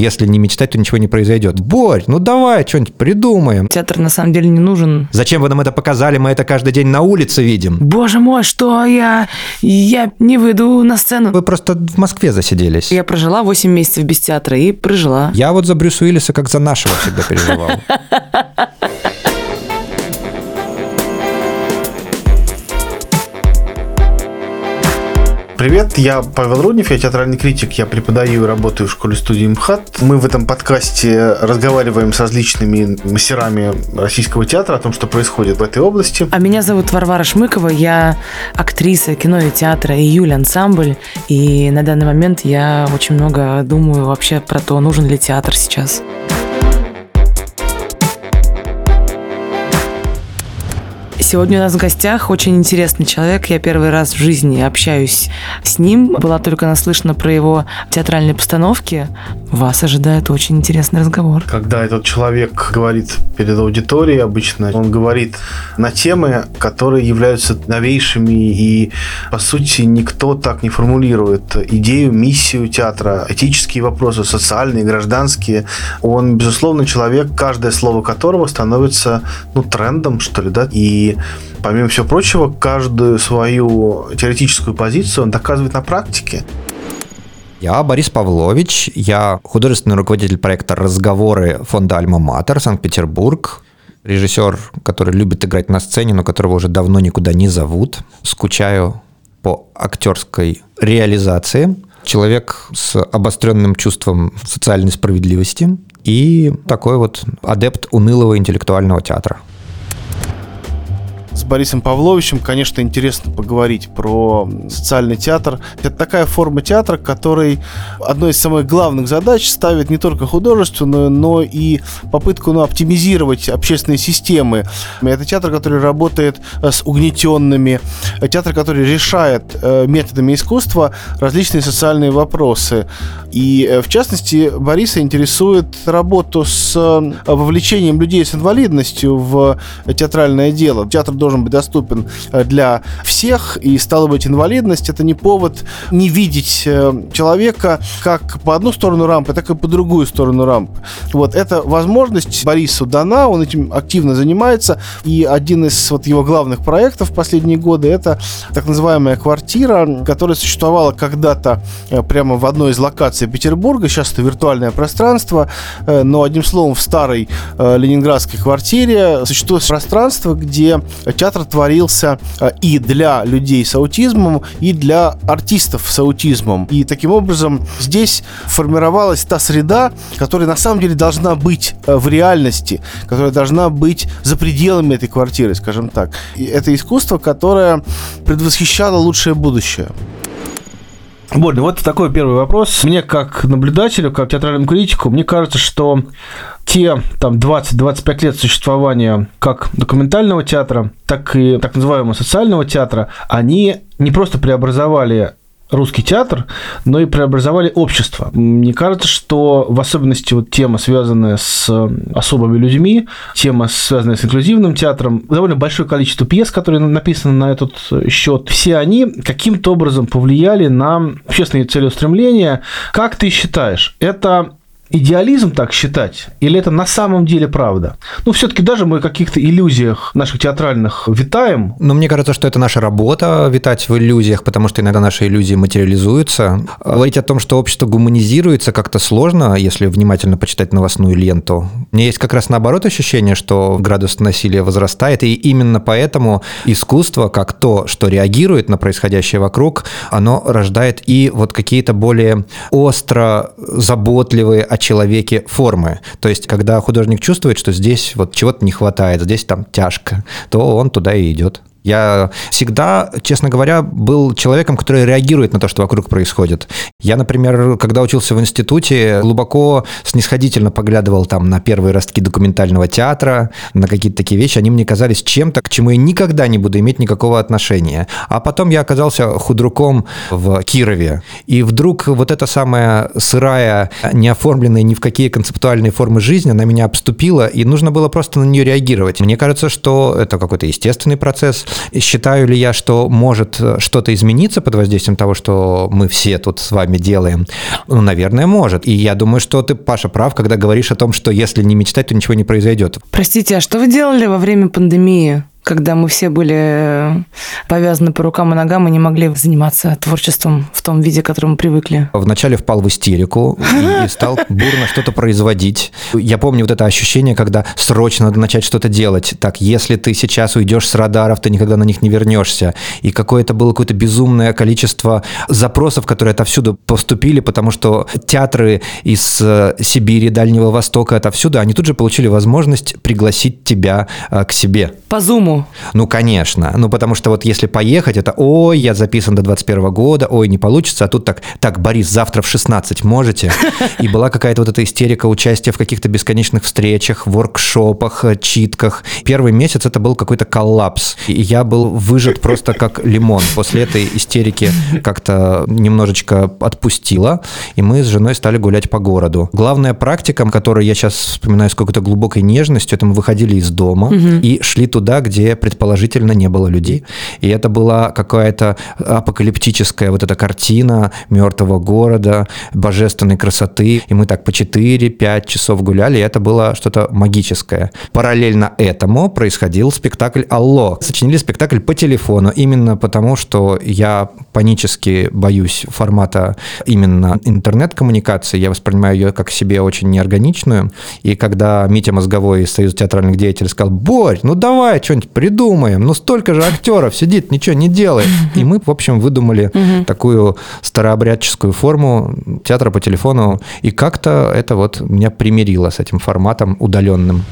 Если не мечтать, то ничего не произойдет. Борь, ну давай, что-нибудь придумаем. Театр на самом деле не нужен. Зачем вы нам это показали? Мы это каждый день на улице видим. Боже мой, что я... Я не выйду на сцену. Вы просто в Москве засиделись. Я прожила 8 месяцев без театра и прожила. Я вот за Брюса Уиллиса как за нашего всегда переживал. Привет, я Павел Руднев, я театральный критик, я преподаю и работаю в школе-студии МХАТ. Мы в этом подкасте разговариваем с различными мастерами российского театра о том, что происходит в этой области. А меня зовут Варвара Шмыкова, я актриса кино и театра «Июль ансамбль», и на данный момент я очень много думаю вообще про то, нужен ли театр сейчас. Сегодня у нас в гостях очень интересный человек. Я первый раз в жизни общаюсь с ним. Была только наслышана про его театральные постановки. Вас ожидает очень интересный разговор. Когда этот человек говорит перед аудиторией, обычно он говорит на темы, которые являются новейшими и, по сути, никто так не формулирует идею, миссию театра, этические вопросы, социальные, гражданские. Он, безусловно, человек, каждое слово которого становится ну, трендом, что ли, да, и помимо всего прочего, каждую свою теоретическую позицию он доказывает на практике. Я Борис Павлович, я художественный руководитель проекта «Разговоры» фонда «Альма-Матер», Санкт-Петербург, режиссер, который любит играть на сцене, но которого уже давно никуда не зовут. Скучаю по актерской реализации. Человек с обостренным чувством социальной справедливости и такой вот адепт унылого интеллектуального театра с Борисом Павловичем, конечно, интересно поговорить про социальный театр. Это такая форма театра, который одной из самых главных задач ставит не только художественную, но и попытку ну, оптимизировать общественные системы. Это театр, который работает э, с угнетенными, театр, который решает э, методами искусства различные социальные вопросы. И, э, в частности, Бориса интересует работу с вовлечением людей с инвалидностью в театральное дело. Театр должен должен быть доступен э, для всех, и стало быть, инвалидность это не повод не видеть э, человека как по одну сторону рампы, так и по другую сторону рампы. Вот эта возможность Борису дана, он этим активно занимается, и один из вот его главных проектов в последние годы это так называемая квартира, которая существовала когда-то э, прямо в одной из локаций Петербурга, сейчас это виртуальное пространство, но одним словом в старой ленинградской квартире существует пространство, где театр творился э, и для людей с аутизмом, и для артистов с аутизмом. И таким образом здесь формировалась та среда, которая на самом деле должна быть э, в реальности, которая должна быть за пределами этой квартиры, скажем так. И это искусство, которое предвосхищало лучшее будущее. Больно. Вот такой первый вопрос. Мне как наблюдателю, как театральному критику, мне кажется, что те там 20-25 лет существования как документального театра, так и так называемого социального театра, они не просто преобразовали русский театр, но и преобразовали общество. Мне кажется, что в особенности вот тема, связанная с особыми людьми, тема, связанная с инклюзивным театром, довольно большое количество пьес, которые написаны на этот счет, все они каким-то образом повлияли на общественные целеустремления. Как ты считаешь, это идеализм так считать? Или это на самом деле правда? Ну, все-таки даже мы в каких-то иллюзиях наших театральных витаем. Но мне кажется, что это наша работа витать в иллюзиях, потому что иногда наши иллюзии материализуются. Говорить о том, что общество гуманизируется, как-то сложно, если внимательно почитать новостную ленту. У меня есть как раз наоборот ощущение, что градус насилия возрастает, и именно поэтому искусство, как то, что реагирует на происходящее вокруг, оно рождает и вот какие-то более остро заботливые, человеке формы. То есть, когда художник чувствует, что здесь вот чего-то не хватает, здесь там тяжко, то он туда и идет. Я всегда, честно говоря, был человеком, который реагирует на то, что вокруг происходит. Я, например, когда учился в институте, глубоко снисходительно поглядывал там на первые ростки документального театра, на какие-то такие вещи. Они мне казались чем-то, к чему я никогда не буду иметь никакого отношения. А потом я оказался худруком в Кирове. И вдруг вот эта самая сырая, не оформленная ни в какие концептуальные формы жизни, она меня обступила, и нужно было просто на нее реагировать. Мне кажется, что это какой-то естественный процесс Считаю ли я, что может что-то измениться под воздействием того, что мы все тут с вами делаем? Ну, наверное, может. И я думаю, что ты, Паша, прав, когда говоришь о том, что если не мечтать, то ничего не произойдет. Простите, а что вы делали во время пандемии? Когда мы все были э, повязаны по рукам и ногам и не могли заниматься творчеством в том виде, к которому привыкли. Вначале впал в истерику и стал бурно что-то производить. Я помню вот это ощущение, когда срочно надо начать что-то делать. Так, если ты сейчас уйдешь с радаров, ты никогда на них не вернешься. И какое-то было какое-то безумное количество запросов, которые отовсюду поступили, потому что театры из э, Сибири, Дальнего Востока, отовсюду, они тут же получили возможность пригласить тебя э, к себе. По зуму по Ну, конечно. Ну, потому что вот если поехать, это ой, я записан до 21 года, ой, не получится, а тут так, так, Борис, завтра в 16 можете? И была какая-то вот эта истерика участия в каких-то бесконечных встречах, воркшопах, э, читках. Первый месяц это был какой-то коллапс. И я был выжат просто как лимон. После этой истерики как-то немножечко отпустила, и мы с женой стали гулять по городу. Главная практика, которую я сейчас вспоминаю с какой-то глубокой нежностью, это мы выходили из дома угу. и шли туда, где где предположительно не было людей. И это была какая-то апокалиптическая вот эта картина мертвого города, божественной красоты. И мы так по 4-5 часов гуляли, и это было что-то магическое. Параллельно этому происходил спектакль «Алло». Сочинили спектакль по телефону, именно потому, что я панически боюсь формата именно интернет-коммуникации. Я воспринимаю ее как себе очень неорганичную. И когда Митя Мозговой из Союза театральных деятелей сказал, Борь, ну давай что-нибудь придумаем. Ну, столько же актеров сидит, ничего не делает. И мы, в общем, выдумали такую старообрядческую форму театра по телефону. И как-то это вот меня примирило с этим форматом удаленным.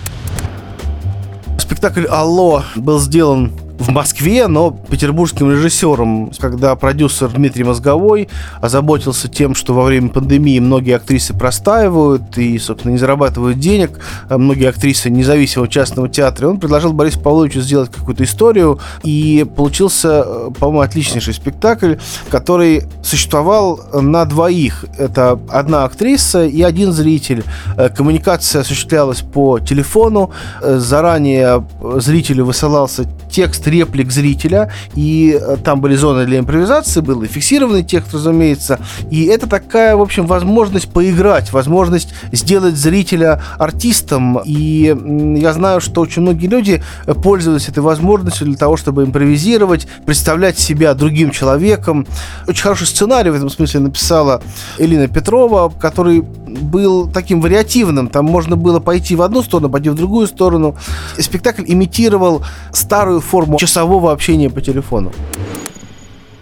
Спектакль «Алло» был сделан в Москве, но петербургским режиссером, когда продюсер Дмитрий Мозговой озаботился тем, что во время пандемии многие актрисы простаивают и, собственно, не зарабатывают денег, а многие актрисы независимого частного театра, он предложил Борису Павловичу сделать какую-то историю, и получился, по-моему, отличнейший спектакль, который существовал на двоих. Это одна актриса и один зритель. Э, коммуникация осуществлялась по телефону, э, заранее зрителю высылался текст реплик зрителя, и э, там были зоны для импровизации, был и фиксированный текст, разумеется, и это такая, в общем, возможность поиграть, возможность сделать зрителя артистом, и я знаю, что очень многие люди пользовались этой возможностью для того, чтобы импровизировать, представлять себя другим человеком. Очень хороший сценарий в этом смысле написала Элина Петрова, который был таким вариативным. Там можно было пойти в одну сторону, пойти в другую сторону. Спектакль имитировал старую форму часового общения по телефону.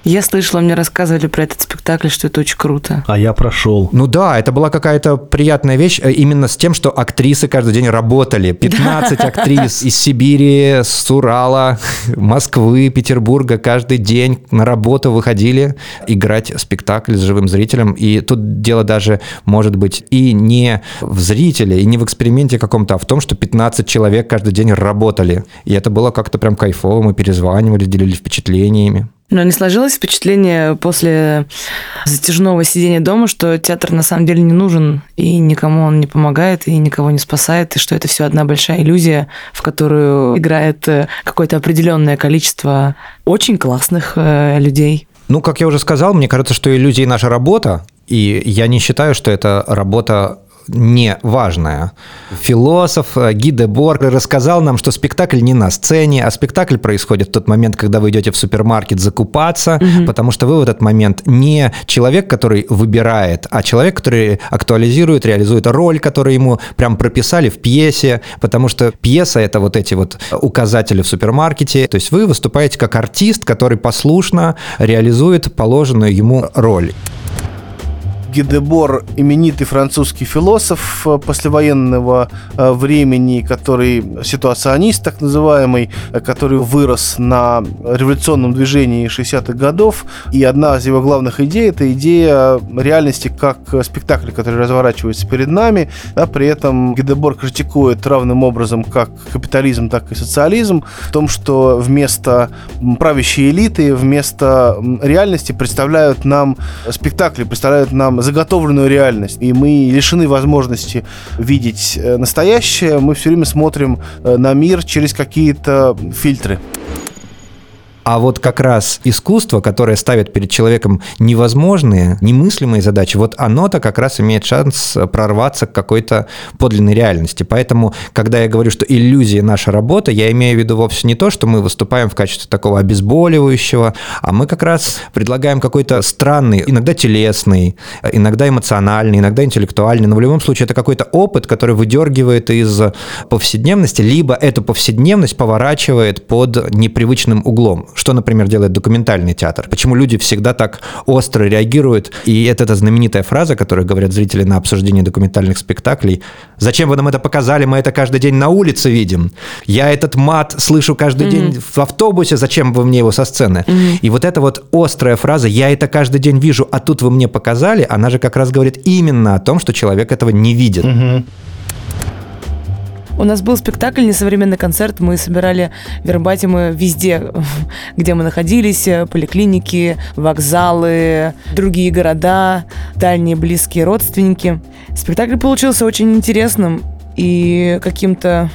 Я слышала, мне рассказывали про этот спектакль, что это очень круто. А я прошел. Ну да, это была какая-то приятная вещь э, именно с тем, что актрисы каждый день работали. 15 актрис из Сибири, с Урала, Москвы, Петербурга каждый день на работу выходили играть спектакль с живым зрителем. И тут дело даже может быть и не в зрителе, и не в эксперименте каком-то, а в том, что 15 человек каждый день работали. И это было как-то прям кайфово, мы перезванивали, делились впечатлениями. Но не сложилось впечатление после затяжного сидения дома, что театр на самом деле не нужен, и никому он не помогает, и никого не спасает, и что это все одна большая иллюзия, в которую играет э, какое-то определенное количество очень классных э, людей. Ну, как я уже сказал, мне кажется, что иллюзии наша работа, и я не считаю, что это работа не важное. Философ э, Ги де Бор рассказал нам, что спектакль не на сцене, а спектакль происходит в тот момент, когда вы идете в супермаркет закупаться, угу. потому что вы в этот момент не человек, который выбирает, а человек, который актуализирует, реализует роль, которую ему прям прописали в пьесе, потому что пьеса — это вот эти вот указатели в супермаркете. То есть вы выступаете как артист, который послушно реализует положенную ему роль. Гидебор именитый французский философ э, послевоенного э, времени, который ситуационист так называемый, э, который вырос на революционном движении 60-х годов. И одна из его главных идей – это идея реальности как спектакль, который разворачивается перед нами. Да, при этом Гидебор критикует равным образом как капитализм, так и социализм в том, что вместо правящей элиты, вместо реальности представляют нам спектакли, представляют нам заготовленную реальность, и мы лишены возможности видеть э, настоящее, мы все время смотрим э, на мир через какие-то фильтры. А вот как раз искусство, которое ставит перед человеком невозможные, немыслимые задачи, вот оно-то как раз имеет шанс прорваться к какой-то подлинной реальности. Поэтому, когда я говорю, что иллюзия наша работа, я имею в виду вовсе не то, что мы выступаем в качестве такого обезболивающего, а мы как раз предлагаем какой-то странный, иногда телесный, иногда эмоциональный, иногда интеллектуальный, но в любом случае это какой-то опыт, который выдергивает из повседневности, либо эту повседневность поворачивает под непривычным углом. Что, например, делает документальный театр? Почему люди всегда так остро реагируют? И это эта знаменитая фраза, которую говорят зрители на обсуждении документальных спектаклей. «Зачем вы нам это показали? Мы это каждый день на улице видим. Я этот мат слышу каждый mm-hmm. день в автобусе. Зачем вы мне его со сцены?» mm-hmm. И вот эта вот острая фраза «я это каждый день вижу, а тут вы мне показали», она же как раз говорит именно о том, что человек этого не видит. Mm-hmm. У нас был спектакль «Несовременный концерт». Мы собирали вербатимы везде, где мы находились. Поликлиники, вокзалы, другие города, дальние близкие родственники. Спектакль получился очень интересным и каким-то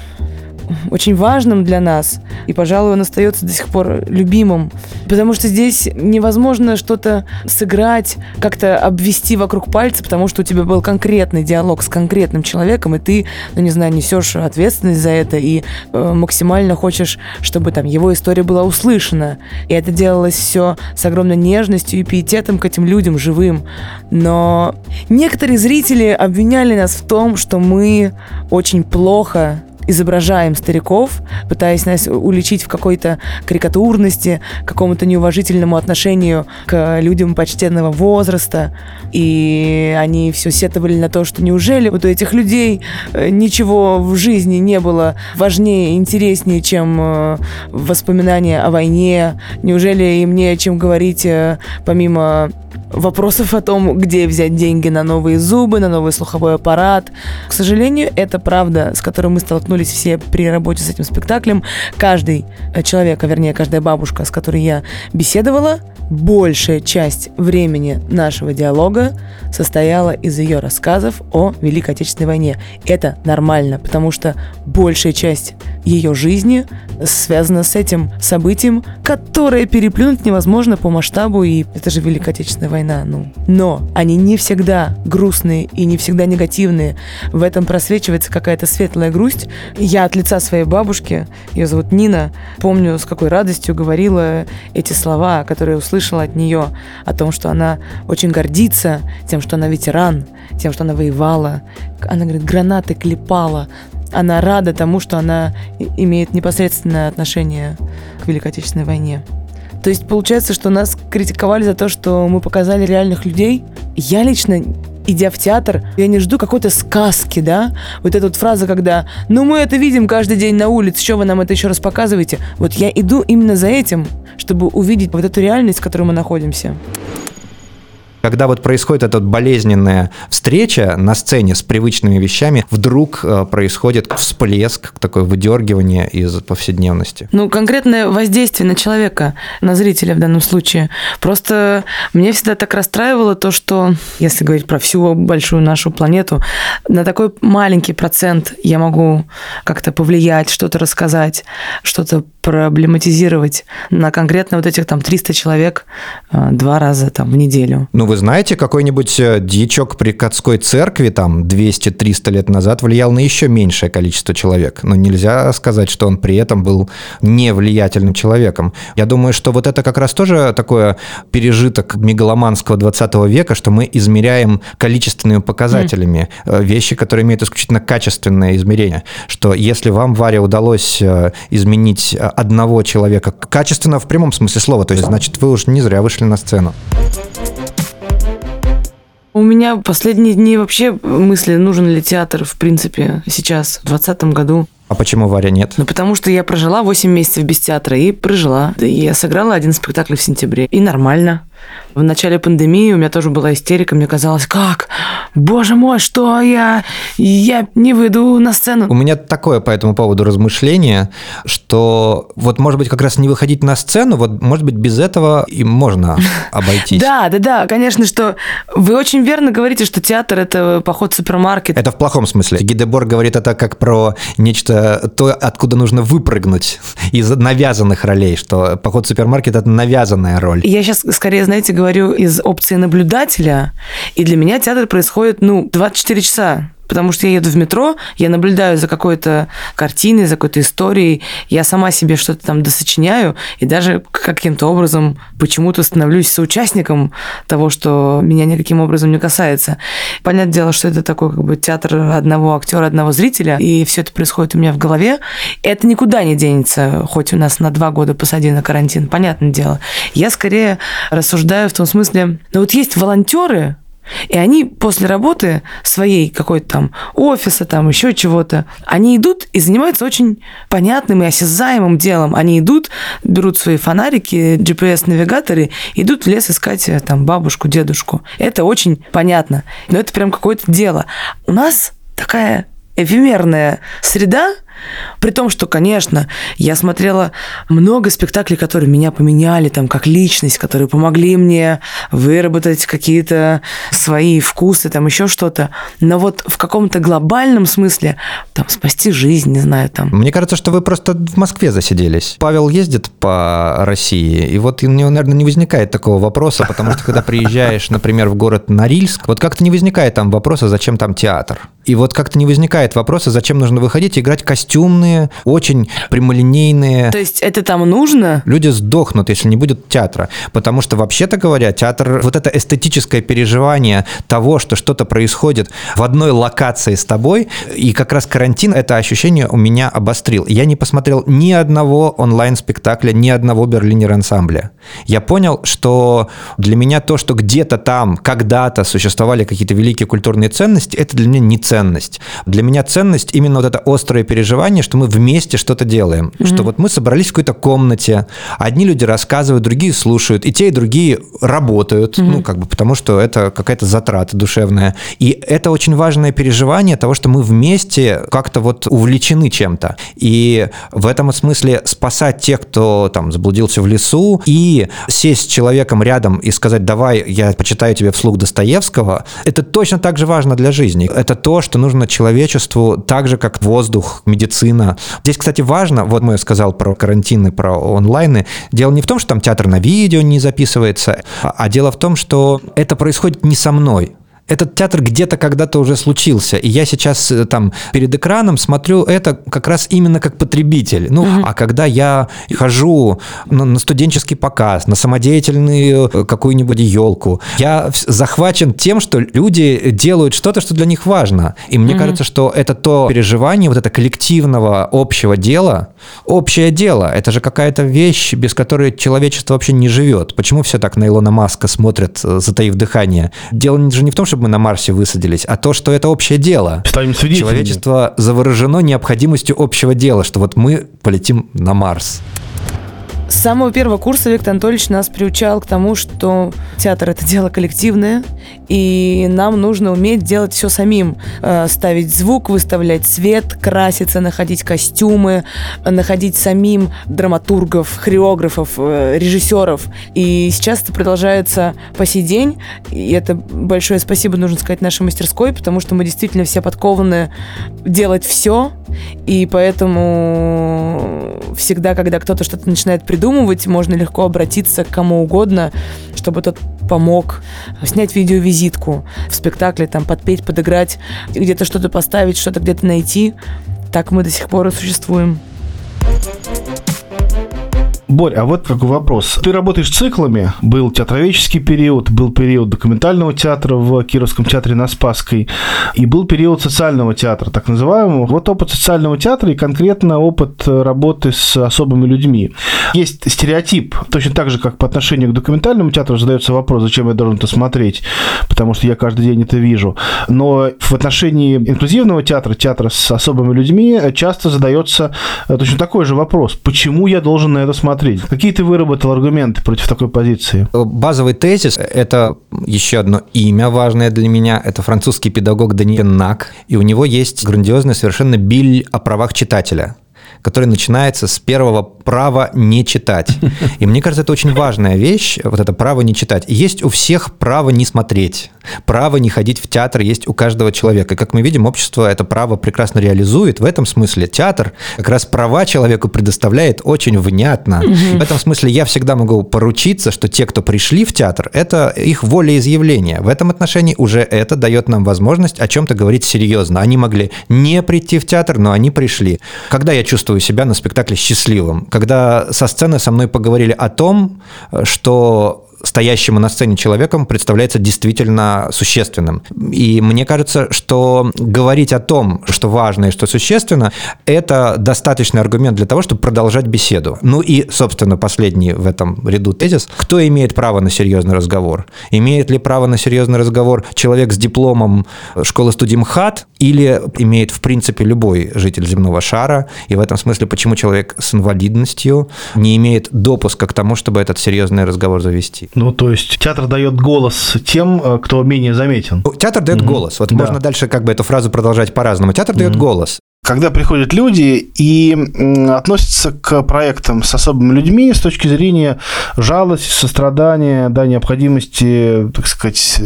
очень важным для нас, и, пожалуй, он остается до сих пор любимым, потому что здесь невозможно что-то сыграть, как-то обвести вокруг пальца, потому что у тебя был конкретный диалог с конкретным человеком, и ты, ну, не знаю, несешь ответственность за это, и э, максимально хочешь, чтобы там его история была услышана. И это делалось все с огромной нежностью и пиететом к этим людям живым. Но некоторые зрители обвиняли нас в том, что мы очень плохо изображаем стариков, пытаясь нас уличить в какой-то карикатурности, какому-то неуважительному отношению к людям почтенного возраста. И они все сетовали на то, что неужели вот у этих людей э, ничего в жизни не было важнее, интереснее, чем э, воспоминания о войне? Неужели им не о чем говорить э, помимо вопросов о том, где взять деньги на новые зубы, на новый слуховой аппарат. К сожалению, это правда, с которой мы столкнулись все при работе с этим спектаклем. Каждый человек, а вернее, каждая бабушка, с которой я беседовала, большая часть времени нашего диалога состояла из ее рассказов о Великой Отечественной войне. Это нормально, потому что большая часть ее жизни связана с этим событием, которое переплюнуть невозможно по масштабу, и это же Великая Отечественная война, ну. Но они не всегда грустные и не всегда негативные. В этом просвечивается какая-то светлая грусть. Я от лица своей бабушки, ее зовут Нина, помню, с какой радостью говорила эти слова, которые услышала от нее, о том, что она очень гордится тем, что она ветеран, тем, что она воевала. Она говорит, гранаты клепала, она рада тому, что она имеет непосредственное отношение к Великой Отечественной войне. То есть получается, что нас критиковали за то, что мы показали реальных людей. Я лично идя в театр, я не жду какой-то сказки, да? Вот эта вот фраза, когда «ну мы это видим каждый день на улице, что вы нам это еще раз показываете?» Вот я иду именно за этим, чтобы увидеть вот эту реальность, в которой мы находимся. Когда вот происходит эта болезненная встреча на сцене с привычными вещами, вдруг э, происходит всплеск, такое выдергивание из повседневности. Ну, конкретное воздействие на человека, на зрителя в данном случае. Просто мне всегда так расстраивало то, что, если говорить про всю большую нашу планету, на такой маленький процент я могу как-то повлиять, что-то рассказать, что-то проблематизировать на конкретно вот этих там 300 человек э, два раза там в неделю. Ну, вы знаете, какой-нибудь э, дьячок при Катской церкви там 200-300 лет назад влиял на еще меньшее количество человек. Но нельзя сказать, что он при этом был невлиятельным человеком. Я думаю, что вот это как раз тоже такое пережиток мегаломанского 20 века, что мы измеряем количественными показателями mm. вещи, которые имеют исключительно качественное измерение. Что если вам, Варя, удалось э, изменить одного человека качественно в прямом смысле слова, то есть, значит, вы уж не зря вышли на сцену. У меня последние дни вообще мысли, нужен ли театр, в принципе, сейчас, в 2020 году. А почему Варя нет? Ну, потому что я прожила 8 месяцев без театра и прожила. И я сыграла один спектакль в сентябре. И нормально. В начале пандемии у меня тоже была истерика. Мне казалось, как? Боже мой, что я я не выйду на сцену. У меня такое по этому поводу размышление, что вот, может быть, как раз не выходить на сцену, вот, может быть, без этого и можно обойтись. Да, да, да, конечно, что вы очень верно говорите, что театр – это поход в супермаркет. Это в плохом смысле. Гидебор говорит это как про нечто, то, откуда нужно выпрыгнуть из навязанных ролей, что поход в супермаркет – это навязанная роль. Я сейчас, скорее, знаете, говорю из опции наблюдателя, и для меня театр происходит, ну, 24 часа потому что я еду в метро, я наблюдаю за какой-то картиной, за какой-то историей, я сама себе что-то там досочиняю, и даже каким-то образом почему-то становлюсь соучастником того, что меня никаким образом не касается. Понятное дело, что это такой как бы театр одного актера, одного зрителя, и все это происходит у меня в голове. Это никуда не денется, хоть у нас на два года посади на карантин, понятное дело. Я скорее рассуждаю в том смысле, ну вот есть волонтеры, и они после работы своей какой-то там офиса, там еще чего-то, они идут и занимаются очень понятным и осязаемым делом. Они идут, берут свои фонарики, GPS-навигаторы, идут в лес искать э, там бабушку, дедушку. Это очень понятно. Но это прям какое-то дело. У нас такая эфемерная среда, при том, что, конечно, я смотрела много спектаклей, которые меня поменяли там как личность, которые помогли мне выработать какие-то свои вкусы, там еще что-то. Но вот в каком-то глобальном смысле, там, спасти жизнь, не знаю, там. Мне кажется, что вы просто в Москве засиделись. Павел ездит по России, и вот у него, наверное, не возникает такого вопроса, потому что когда приезжаешь, например, в город Норильск, вот как-то не возникает там вопроса, зачем там театр. И вот как-то не возникает вопроса, зачем нужно выходить и играть костюмные, очень прямолинейные. То есть это там нужно? Люди сдохнут, если не будет театра. Потому что, вообще-то говоря, театр, вот это эстетическое переживание того, что что-то происходит в одной локации с тобой, и как раз карантин это ощущение у меня обострил. Я не посмотрел ни одного онлайн-спектакля, ни одного Берлинер-ансамбля. Я понял, что для меня то, что где-то там, когда-то существовали какие-то великие культурные ценности, это для меня не ценность. Для меня ценность именно вот это острое переживание, что мы вместе что-то делаем. Mm-hmm. Что вот мы собрались в какой-то комнате, одни люди рассказывают, другие слушают, и те, и другие работают, mm-hmm. ну, как бы потому что это какая-то затрата душевная. И это очень важное переживание того, что мы вместе как-то вот увлечены чем-то. И в этом смысле спасать тех, кто там заблудился в лесу, и сесть с человеком рядом и сказать, давай, я почитаю тебе вслух Достоевского, это точно так же важно для жизни. Это то, что нужно человечеству так же, как воздух, медицина. Здесь, кстати, важно, вот мы сказал про карантины, про онлайны. Дело не в том, что там театр на видео не записывается, а дело в том, что это происходит не со мной этот театр где-то когда-то уже случился, и я сейчас э, там перед экраном смотрю это как раз именно как потребитель. Ну, угу. а когда я хожу на, на студенческий показ, на самодеятельную э, какую-нибудь елку, я захвачен тем, что люди делают что-то, что для них важно. И мне угу. кажется, что это то переживание вот это коллективного общего дела, общее дело, это же какая-то вещь, без которой человечество вообще не живет. Почему все так на Илона Маска смотрят, э, затаив дыхание? Дело же не в том, чтобы мы на Марсе высадились, а то, что это общее дело. Станем свидетелями. Человечество заворожено необходимостью общего дела, что вот мы полетим на Марс. С самого первого курса Виктор Анатольевич нас приучал к тому, что театр – это дело коллективное, и нам нужно уметь делать все самим. Э, ставить звук, выставлять свет, краситься, находить костюмы, находить самим драматургов, хореографов, э, режиссеров. И сейчас это продолжается по сей день. И это большое спасибо нужно сказать нашей мастерской, потому что мы действительно все подкованы делать все, и поэтому всегда, когда кто-то что-то начинает придумывать, можно легко обратиться к кому угодно, чтобы тот помог снять видеовизитку в спектакле, там, подпеть, подыграть, где-то что-то поставить, что-то где-то найти. Так мы до сих пор и существуем. Борь, а вот какой вопрос. Ты работаешь циклами. Был театроведческий период, был период документального театра в Кировском театре на Спасской, и был период социального театра, так называемого. Вот опыт социального театра и конкретно опыт работы с особыми людьми. Есть стереотип, точно так же, как по отношению к документальному театру задается вопрос, зачем я должен это смотреть, потому что я каждый день это вижу. Но в отношении инклюзивного театра, театра с особыми людьми, часто задается точно такой же вопрос. Почему я должен на это смотреть? Смотреть. Какие ты выработал аргументы против такой позиции? Базовый тезис – это еще одно имя важное для меня. Это французский педагог Даниэль Нак. И у него есть грандиозный совершенно биль о правах читателя который начинается с первого права не читать. И мне кажется, это очень важная вещь, вот это право не читать. Есть у всех право не смотреть, право не ходить в театр есть у каждого человека. И как мы видим, общество это право прекрасно реализует. В этом смысле театр как раз права человеку предоставляет очень внятно. В этом смысле я всегда могу поручиться, что те, кто пришли в театр, это их волеизъявление. В этом отношении уже это дает нам возможность о чем-то говорить серьезно. Они могли не прийти в театр, но они пришли. Когда я чувствую себя на спектакле счастливым, когда со сцены со мной поговорили о том, что стоящему на сцене человеком представляется действительно существенным. И мне кажется, что говорить о том, что важно и что существенно, это достаточный аргумент для того, чтобы продолжать беседу. Ну и, собственно, последний в этом ряду тезис. Кто имеет право на серьезный разговор? Имеет ли право на серьезный разговор человек с дипломом школы студии МХАТ или имеет, в принципе, любой житель земного шара? И в этом смысле, почему человек с инвалидностью не имеет допуска к тому, чтобы этот серьезный разговор завести? Ну, то есть театр дает голос тем, э, кто менее заметен. Театр дает mm-hmm. голос. Вот да. можно дальше как бы эту фразу продолжать по-разному. Театр mm-hmm. дает голос. Когда приходят люди и относятся к проектам с особыми людьми с точки зрения жалости, сострадания, да, необходимости, так сказать,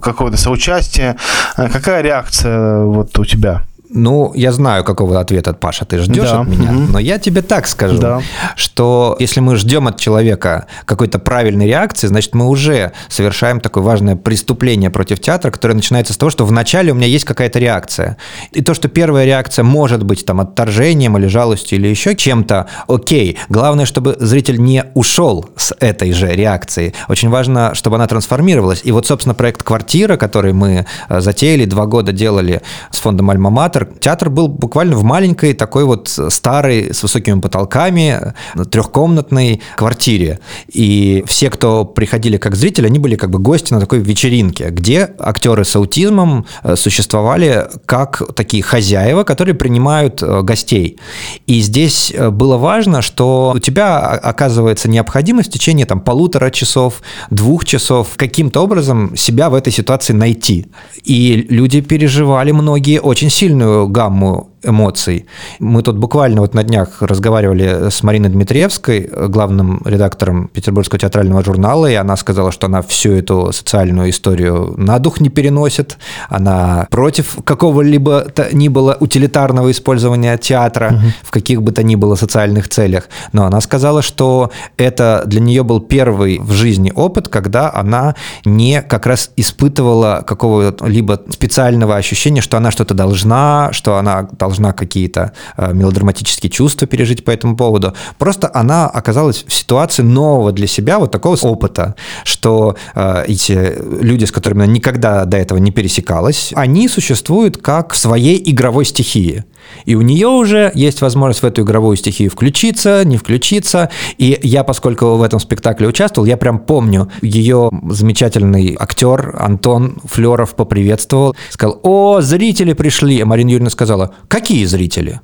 какого-то соучастия, э, какая реакция вот у тебя? Ну, я знаю, какого ответа, Паша, ты ждешь да. от меня, угу. но я тебе так скажу, да. что если мы ждем от человека какой-то правильной реакции, значит, мы уже совершаем такое важное преступление против театра, которое начинается с того, что вначале у меня есть какая-то реакция. И то, что первая реакция может быть там отторжением или жалостью или еще чем-то, окей. Главное, чтобы зритель не ушел с этой же реакцией. Очень важно, чтобы она трансформировалась. И вот, собственно, проект «Квартира», который мы э, затеяли, два года делали с фондом «Альма-Матер», театр. Театр был буквально в маленькой такой вот старой с высокими потолками трехкомнатной квартире. И все, кто приходили как зрители, они были как бы гости на такой вечеринке, где актеры с аутизмом э, существовали как такие хозяева, которые принимают э, гостей. И здесь э, было важно, что у тебя оказывается необходимость в течение там полутора часов, двух часов каким-то образом себя в этой ситуации найти. И люди переживали многие очень сильную гамму эмоций. Мы тут буквально вот на днях разговаривали с Мариной Дмитриевской, главным редактором Петербургского театрального журнала, и она сказала, что она всю эту социальную историю на дух не переносит, она против какого-либо ни было утилитарного использования театра угу. в каких бы то ни было социальных целях, но она сказала, что это для нее был первый в жизни опыт, когда она не как раз испытывала какого-либо специального ощущения, что она что-то должна, что она должна должна какие-то э, мелодраматические чувства пережить по этому поводу. Просто она оказалась в ситуации нового для себя вот такого опыта, что э, эти люди, с которыми она никогда до этого не пересекалась, они существуют как в своей игровой стихии. И у нее уже есть возможность в эту игровую стихию включиться, не включиться. И я, поскольку в этом спектакле участвовал, я прям помню, ее замечательный актер Антон Флеров поприветствовал, сказал, о, зрители пришли. А Марина Юрьевна сказала, какие зрители?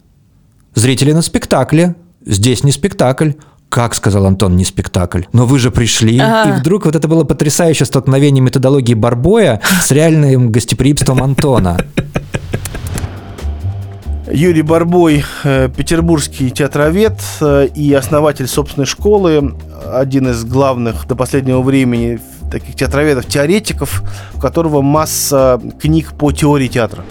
Зрители на спектакле. Здесь не спектакль. Как, сказал Антон, не спектакль. Но вы же пришли. Ага. И вдруг вот это было потрясающее столкновение методологии Барбоя с реальным гостеприимством Антона. Юрий Барбой, э, петербургский театровед э, и основатель собственной школы, один из главных до последнего времени таких театроведов, теоретиков, у которого масса книг по теории театра.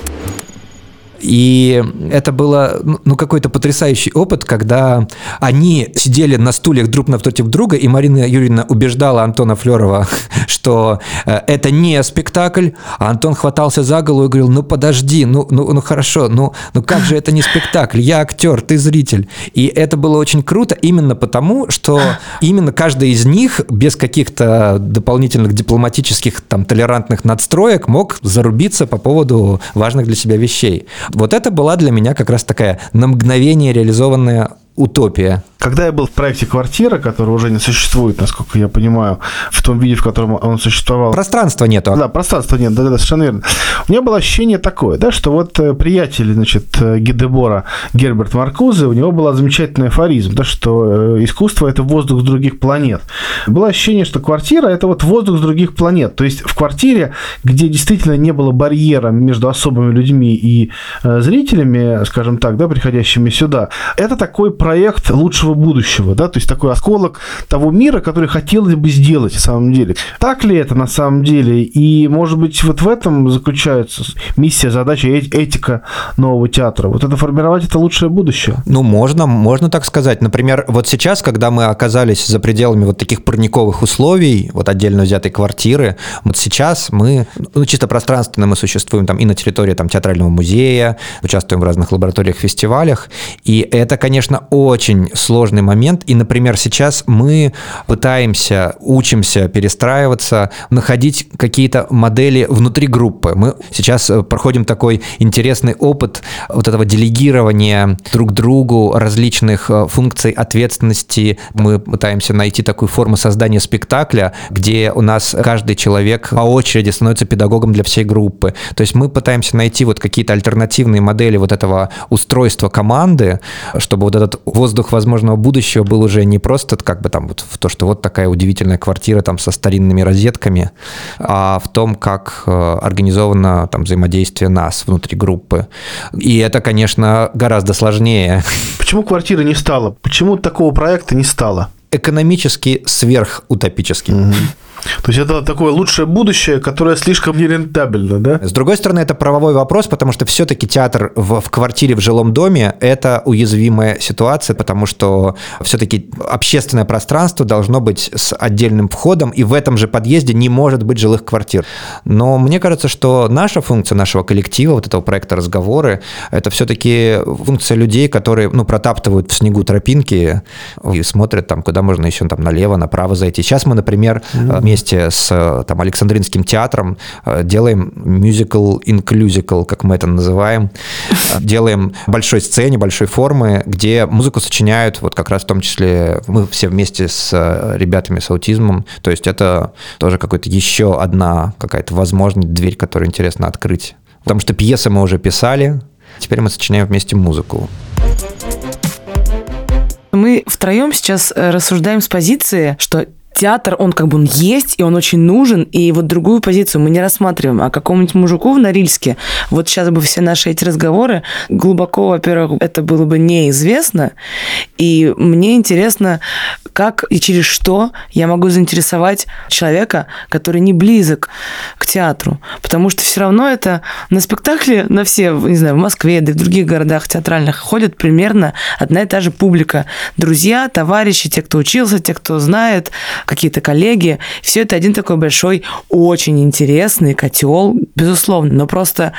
И это было ну, какой-то потрясающий опыт, когда они сидели на стульях друг напротив друга, и Марина Юрьевна убеждала Антона Флерова, что э, это не спектакль, а Антон хватался за голову и говорил, ну подожди, ну, ну, ну хорошо, ну, ну как же это не спектакль, я актер, ты зритель. И это было очень круто именно потому, что именно каждый из них без каких-то дополнительных дипломатических там толерантных надстроек мог зарубиться по поводу важных для себя вещей. Вот это была для меня как раз такая на мгновение реализованная утопия, Когда я был в проекте «Квартира», который уже не существует, насколько я понимаю, в том виде, в котором он существовал. Пространства нету. Да, пространства нет, да-да, совершенно верно. У меня было ощущение такое, да, что вот э, приятель, значит, э, Гидебора Герберт Маркузе, у него была замечательный афоризм, да, что э, искусство – это воздух с других планет. Было ощущение, что квартира – это вот воздух с других планет. То есть в квартире, где действительно не было барьера между особыми людьми и зрителями, скажем так, да, приходящими сюда, это такой проект лучшего будущего, да, то есть такой осколок того мира, который хотелось бы сделать на самом деле. Так ли это на самом деле? И, может быть, вот в этом заключается миссия, задача, этика нового театра. Вот это формировать это лучшее будущее. Ну, можно, можно так сказать. Например, вот сейчас, когда мы оказались за пределами вот таких парниковых условий, вот отдельно взятой квартиры, вот сейчас мы, ну, чисто пространственно мы существуем там и на территории там театрального музея, участвуем в разных лабораториях, фестивалях, и это, конечно, очень сложный момент. И, например, сейчас мы пытаемся, учимся перестраиваться, находить какие-то модели внутри группы. Мы сейчас э, проходим такой интересный опыт вот этого делегирования друг другу различных э, функций ответственности. Мы пытаемся найти такую форму создания спектакля, где у нас каждый человек по очереди становится педагогом для всей группы. То есть мы пытаемся найти вот какие-то альтернативные модели вот этого устройства команды, чтобы вот этот воздух возможного будущего был уже не просто как бы там вот в то, что вот такая удивительная квартира там со старинными розетками, а в том, как э, организовано там взаимодействие нас внутри группы. И это, конечно, гораздо сложнее. Почему квартиры не стало? Почему такого проекта не стало? Экономически сверхутопический. Угу. То есть это такое лучшее будущее, которое слишком нерентабельно, да? С другой стороны, это правовой вопрос, потому что все-таки театр в, в квартире в жилом доме – это уязвимая ситуация, потому что все-таки общественное пространство должно быть с отдельным входом, и в этом же подъезде не может быть жилых квартир. Но мне кажется, что наша функция нашего коллектива, вот этого проекта «Разговоры», это все-таки функция людей, которые ну, протаптывают в снегу тропинки и смотрят, там, куда можно еще там, налево, направо зайти. Сейчас мы, например, mm-hmm вместе с э, там, Александринским театром э, делаем мюзикл инклюзикл, как мы это называем. Э, делаем большой сцене, большой формы, где музыку сочиняют вот как раз в том числе мы все вместе с ребятами с аутизмом. То есть это тоже какой-то еще одна какая-то возможность, дверь, которую интересно открыть. Потому что пьесы мы уже писали, теперь мы сочиняем вместе музыку. Мы втроем сейчас рассуждаем с позиции, что театр, он как бы он есть, и он очень нужен, и вот другую позицию мы не рассматриваем. А какому-нибудь мужику в Норильске, вот сейчас бы все наши эти разговоры, глубоко, во-первых, это было бы неизвестно, и мне интересно, как и через что я могу заинтересовать человека, который не близок к театру. Потому что все равно это на спектакле, на все, не знаю, в Москве, да и в других городах театральных ходят примерно одна и та же публика. Друзья, товарищи, те, кто учился, те, кто знает, какие-то коллеги. Все это один такой большой, очень интересный котел, безусловно. Но просто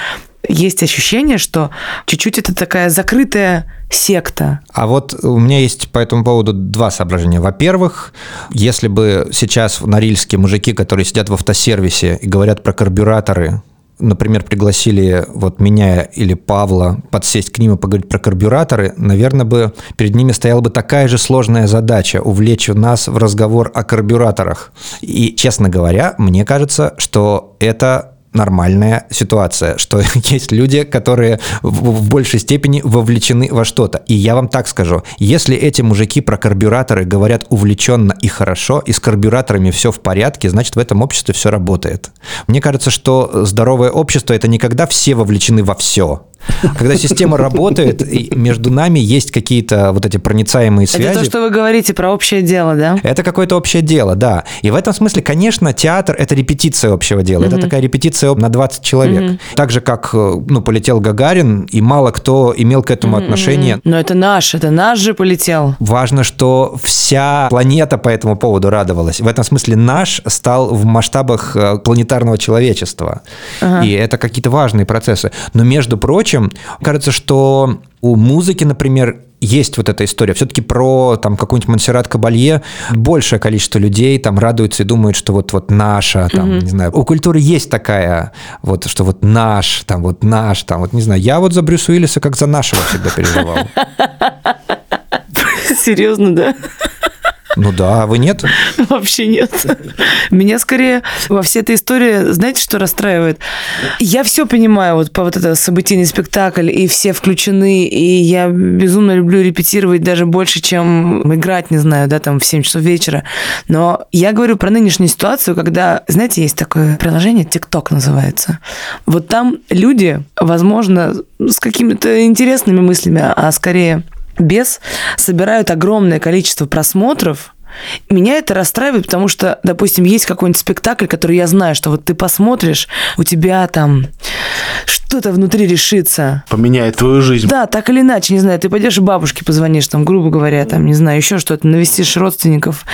есть ощущение, что чуть-чуть это такая закрытая секта. А вот у меня есть по этому поводу два соображения. Во-первых, если бы сейчас в Норильске мужики, которые сидят в автосервисе и говорят про карбюраторы, например, пригласили вот меня или Павла подсесть к ним и поговорить про карбюраторы, наверное, бы перед ними стояла бы такая же сложная задача – увлечь нас в разговор о карбюраторах. И, честно говоря, мне кажется, что это нормальная ситуация, что есть люди, которые в, большей степени вовлечены во что-то. И я вам так скажу, если эти мужики про карбюраторы говорят увлеченно и хорошо, и с карбюраторами все в порядке, значит в этом обществе все работает. Мне кажется, что здоровое общество это не когда все вовлечены во все, когда система работает, между нами есть какие-то вот эти проницаемые связи. Это то, что вы говорите про общее дело, да? Это какое-то общее дело, да. И в этом смысле, конечно, театр – это репетиция общего дела. Это такая репетиция на 20 человек. Так же, как ну, полетел Гагарин, и мало кто имел к этому отношение. Но это наш, это наш же полетел. Важно, что вся планета по этому поводу радовалась. В этом смысле наш стал в масштабах э, планетарного человечества. И это какие-то важные процессы. Но, между прочим, прочим, кажется, что у музыки, например, есть вот эта история. Все-таки про там какую-нибудь Монсеррат Кабалье большее количество людей там радуются и думают, что вот, вот наша, там, mm-hmm. не знаю. У культуры есть такая, вот, что вот наш, там, вот наш, там, вот, не знаю. Я вот за Брюса Уиллиса как за нашего всегда переживал. Серьезно, да? Ну да, а вы нет? Вообще нет. Меня скорее во всей этой истории, знаете, что расстраивает? Я все понимаю, вот по вот это событийный спектакль, и все включены, и я безумно люблю репетировать даже больше, чем играть, не знаю, да, там в 7 часов вечера. Но я говорю про нынешнюю ситуацию, когда, знаете, есть такое приложение, TikTok называется. Вот там люди, возможно, с какими-то интересными мыслями, а скорее без собирают огромное количество просмотров, меня это расстраивает, потому что, допустим, есть какой-нибудь спектакль, который я знаю, что вот ты посмотришь, у тебя там что-то внутри решится. Поменяет твою жизнь. Да, так или иначе, не знаю, ты пойдешь бабушке позвонишь, там, грубо говоря, там, не знаю, еще что-то, навестишь родственников.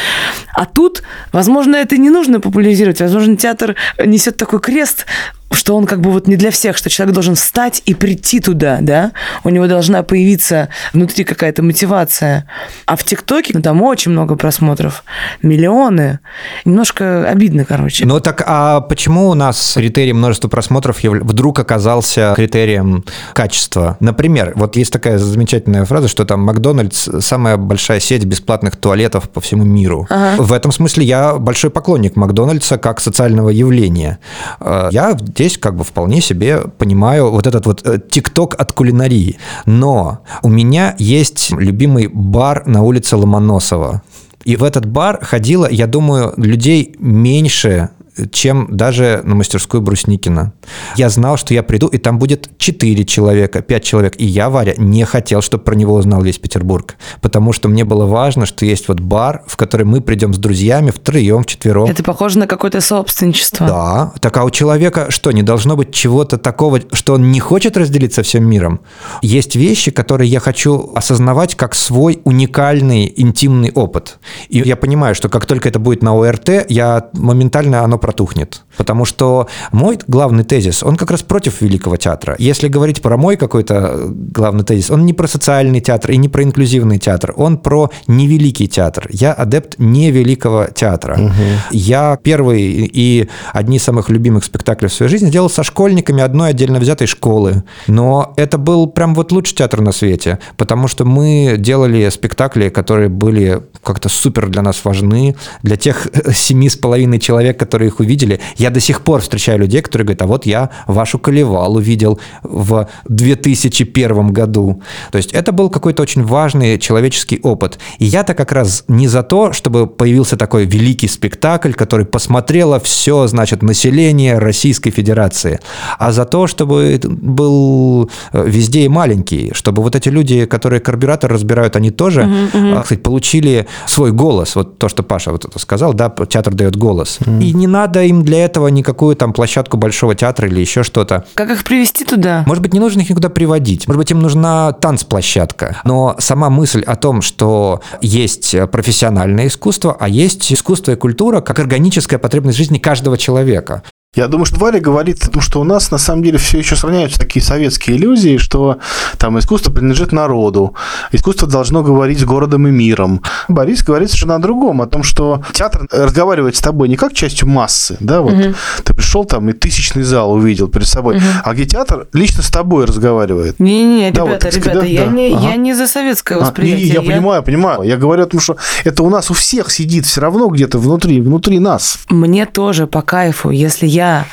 А тут, возможно, это не нужно популяризировать, возможно, театр несет такой крест, что он как бы вот не для всех, что человек должен встать и прийти туда, да, у него должна появиться внутри какая-то мотивация. А в ТикТоке ну, там очень много просмотров, миллионы. Немножко обидно, короче. Ну так, а почему у нас критерий множества просмотров вдруг оказался критерием качества? Например, вот есть такая замечательная фраза, что там Макдональдс самая большая сеть бесплатных туалетов по всему миру. Ага. В этом смысле я большой поклонник Макдональдса как социального явления. Э, я здесь как бы вполне себе понимаю вот этот вот э, тикток от кулинарии. Но у меня есть любимый бар на улице Ломоносова. И в этот бар ходило, я думаю, людей меньше, чем даже на мастерскую Брусникина. Я знал, что я приду, и там будет 4 человека, 5 человек. И я, Варя, не хотел, чтобы про него узнал весь Петербург. Потому что мне было важно, что есть вот бар, в который мы придем с друзьями втроем, вчетвером. Это похоже на какое-то собственничество. Да. Так а у человека что, не должно быть чего-то такого, что он не хочет разделиться со всем миром? Есть вещи, которые я хочу осознавать как свой уникальный интимный опыт. И я понимаю, что как только это будет на ОРТ, я моментально оно протухнет. Потому что мой главный тезис, он как раз против великого театра. Если говорить про мой какой-то главный тезис, он не про социальный театр и не про инклюзивный театр, он про невеликий театр. Я адепт невеликого театра. Угу. Я первый и одни из самых любимых спектаклей в своей жизни делал со школьниками одной отдельно взятой школы. Но это был прям вот лучший театр на свете, потому что мы делали спектакли, которые были как-то супер для нас важны, для тех семи с половиной человек, которые их увидели. Я до сих пор встречаю людей, которые говорят, а вот я вашу колевал увидел в 2001 году. То есть это был какой-то очень важный человеческий опыт. И я-то как раз не за то, чтобы появился такой великий спектакль, который посмотрело все, значит, население Российской Федерации, а за то, чтобы был э, везде и маленький, чтобы вот эти люди, которые карбюратор разбирают, они тоже, uh-huh, uh-huh. кстати, получили свой голос. Вот то, что Паша вот это сказал, да, театр дает голос. Uh-huh. И не надо им для этого никакую там площадку Большого театра или еще что-то. Как их привести туда? Может быть, не нужно их никуда приводить. Может быть, им нужна танцплощадка. Но сама мысль о том, что есть профессиональное искусство, а есть искусство и культура как органическая потребность жизни каждого человека. Я думаю, что Варя говорит о том, что у нас на самом деле все еще сохраняются такие советские иллюзии, что там искусство принадлежит народу, искусство должно говорить с городом и миром. Борис говорит совершенно о другом, о том, что театр разговаривает с тобой не как частью массы, да, вот угу. ты пришел там и тысячный зал увидел перед собой, угу. а где театр лично с тобой разговаривает. Не-не-не, да, ребята, вот, ребята, да, я, да. Не, ага. я не за советское восприятие. А, не, я, я понимаю, понимаю. Я говорю о том, что это у нас у всех сидит все равно где-то внутри, внутри нас. Мне тоже по кайфу, если я я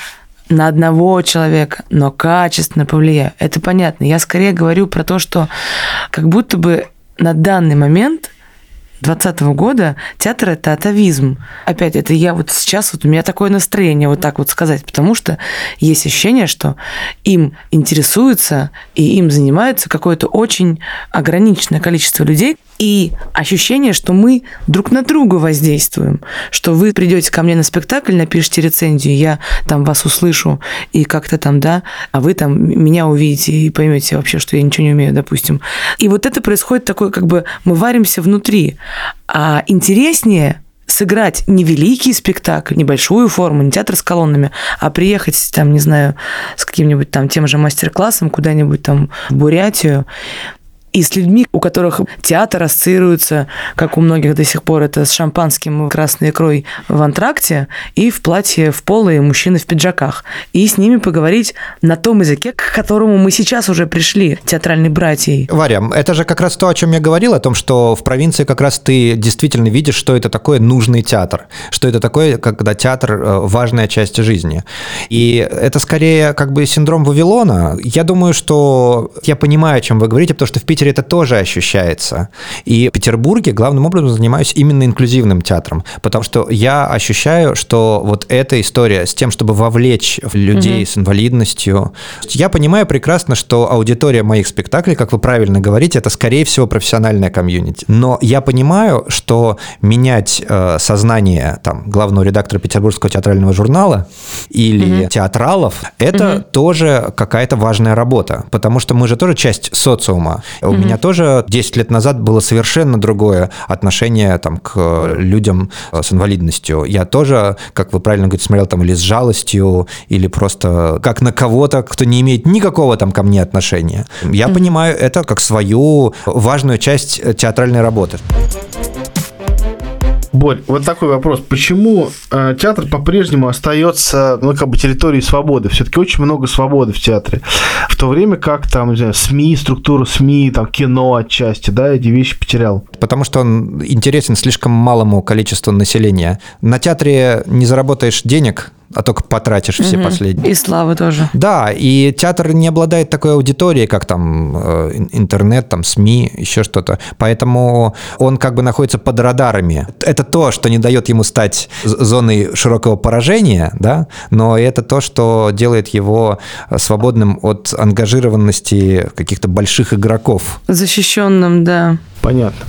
на одного человека, но качественно повлияю. Это понятно. Я скорее говорю про то, что как будто бы на данный момент 2020 года театр это атовизм. Опять, это я вот сейчас, вот у меня такое настроение вот так вот сказать, потому что есть ощущение, что им интересуется и им занимается какое-то очень ограниченное количество людей, и ощущение, что мы друг на друга воздействуем, что вы придете ко мне на спектакль, напишите рецензию, я там вас услышу и как-то там, да, а вы там меня увидите и поймете вообще, что я ничего не умею, допустим. И вот это происходит такое, как бы мы варимся внутри. А интереснее сыграть не великий спектакль, небольшую форму, не театр с колоннами, а приехать там, не знаю, с каким-нибудь там тем же мастер-классом куда-нибудь там в Бурятию, и с людьми, у которых театр ассоциируется, как у многих до сих пор, это с шампанским красной икрой в антракте и в платье в поло и мужчины в пиджаках. И с ними поговорить на том языке, к которому мы сейчас уже пришли, театральной братьей. Варя, это же как раз то, о чем я говорил, о том, что в провинции как раз ты действительно видишь, что это такое нужный театр, что это такое, когда театр э, важная часть жизни. И это скорее как бы синдром Вавилона. Я думаю, что я понимаю, о чем вы говорите, потому что в Питере это тоже ощущается. И в Петербурге главным образом занимаюсь именно инклюзивным театром, потому что я ощущаю, что вот эта история с тем, чтобы вовлечь людей угу. с инвалидностью, я понимаю прекрасно, что аудитория моих спектаклей, как вы правильно говорите, это скорее всего профессиональная комьюнити. Но я понимаю, что менять э, сознание там главного редактора Петербургского театрального журнала или угу. театралов, это угу. тоже какая-то важная работа, потому что мы же тоже часть социума. У меня тоже 10 лет назад было совершенно другое отношение там, к людям э, с инвалидностью. Я тоже, как вы правильно говорите, смотрел там или с жалостью, или просто как на кого-то, кто не имеет никакого там ко мне отношения. Я понимаю это как свою важную часть театральной работы. Борь, вот такой вопрос. Почему э, театр по-прежнему остается, ну, как бы территорией свободы? Все-таки очень много свободы в театре. В то время как там, не знаю, СМИ, структура СМИ, там, кино отчасти, да, эти вещи потерял. Потому что он интересен слишком малому количеству населения. На театре не заработаешь денег, а только потратишь все угу. последние. И славы тоже. Да, и театр не обладает такой аудиторией, как там э, интернет, там СМИ, еще что-то. Поэтому он как бы находится под радарами. Это то, что не дает ему стать зоной широкого поражения, да, но это то, что делает его свободным от ангажированности каких-то больших игроков. Защищенным, да. Понятно.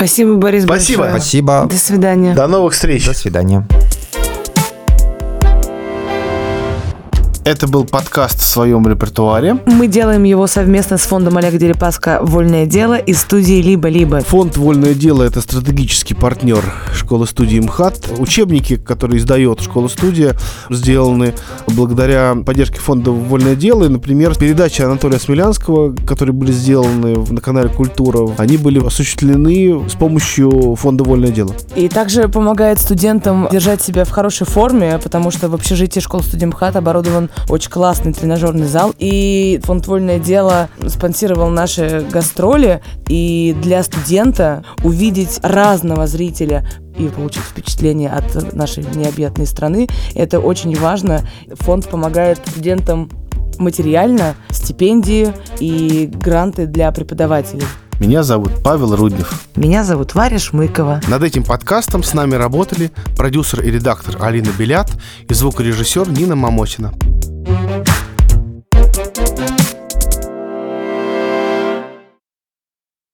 Спасибо, Борис Спасибо. Большое. Спасибо. До свидания. До новых встреч. До свидания. Это был подкаст в своем репертуаре. Мы делаем его совместно с фондом Олега Дерипаска «Вольное дело» и студией «Либо-либо». Фонд «Вольное дело» — это стратегический партнер школы-студии МХАТ. Учебники, которые издает школа-студия, сделаны благодаря поддержке фонда «Вольное дело». И, например, передачи Анатолия Смелянского, которые были сделаны на канале «Культура», они были осуществлены с помощью фонда «Вольное дело». И также помогает студентам держать себя в хорошей форме, потому что в общежитии школы-студии МХАТ оборудован очень классный тренажерный зал. И фонд «Вольное дело» спонсировал наши гастроли. И для студента увидеть разного зрителя и получить впечатление от нашей необъятной страны, это очень важно. Фонд помогает студентам материально, стипендии и гранты для преподавателей. Меня зовут Павел Руднев. Меня зовут Варя Шмыкова. Над этим подкастом с нами работали продюсер и редактор Алина Белят и звукорежиссер Нина Мамотина.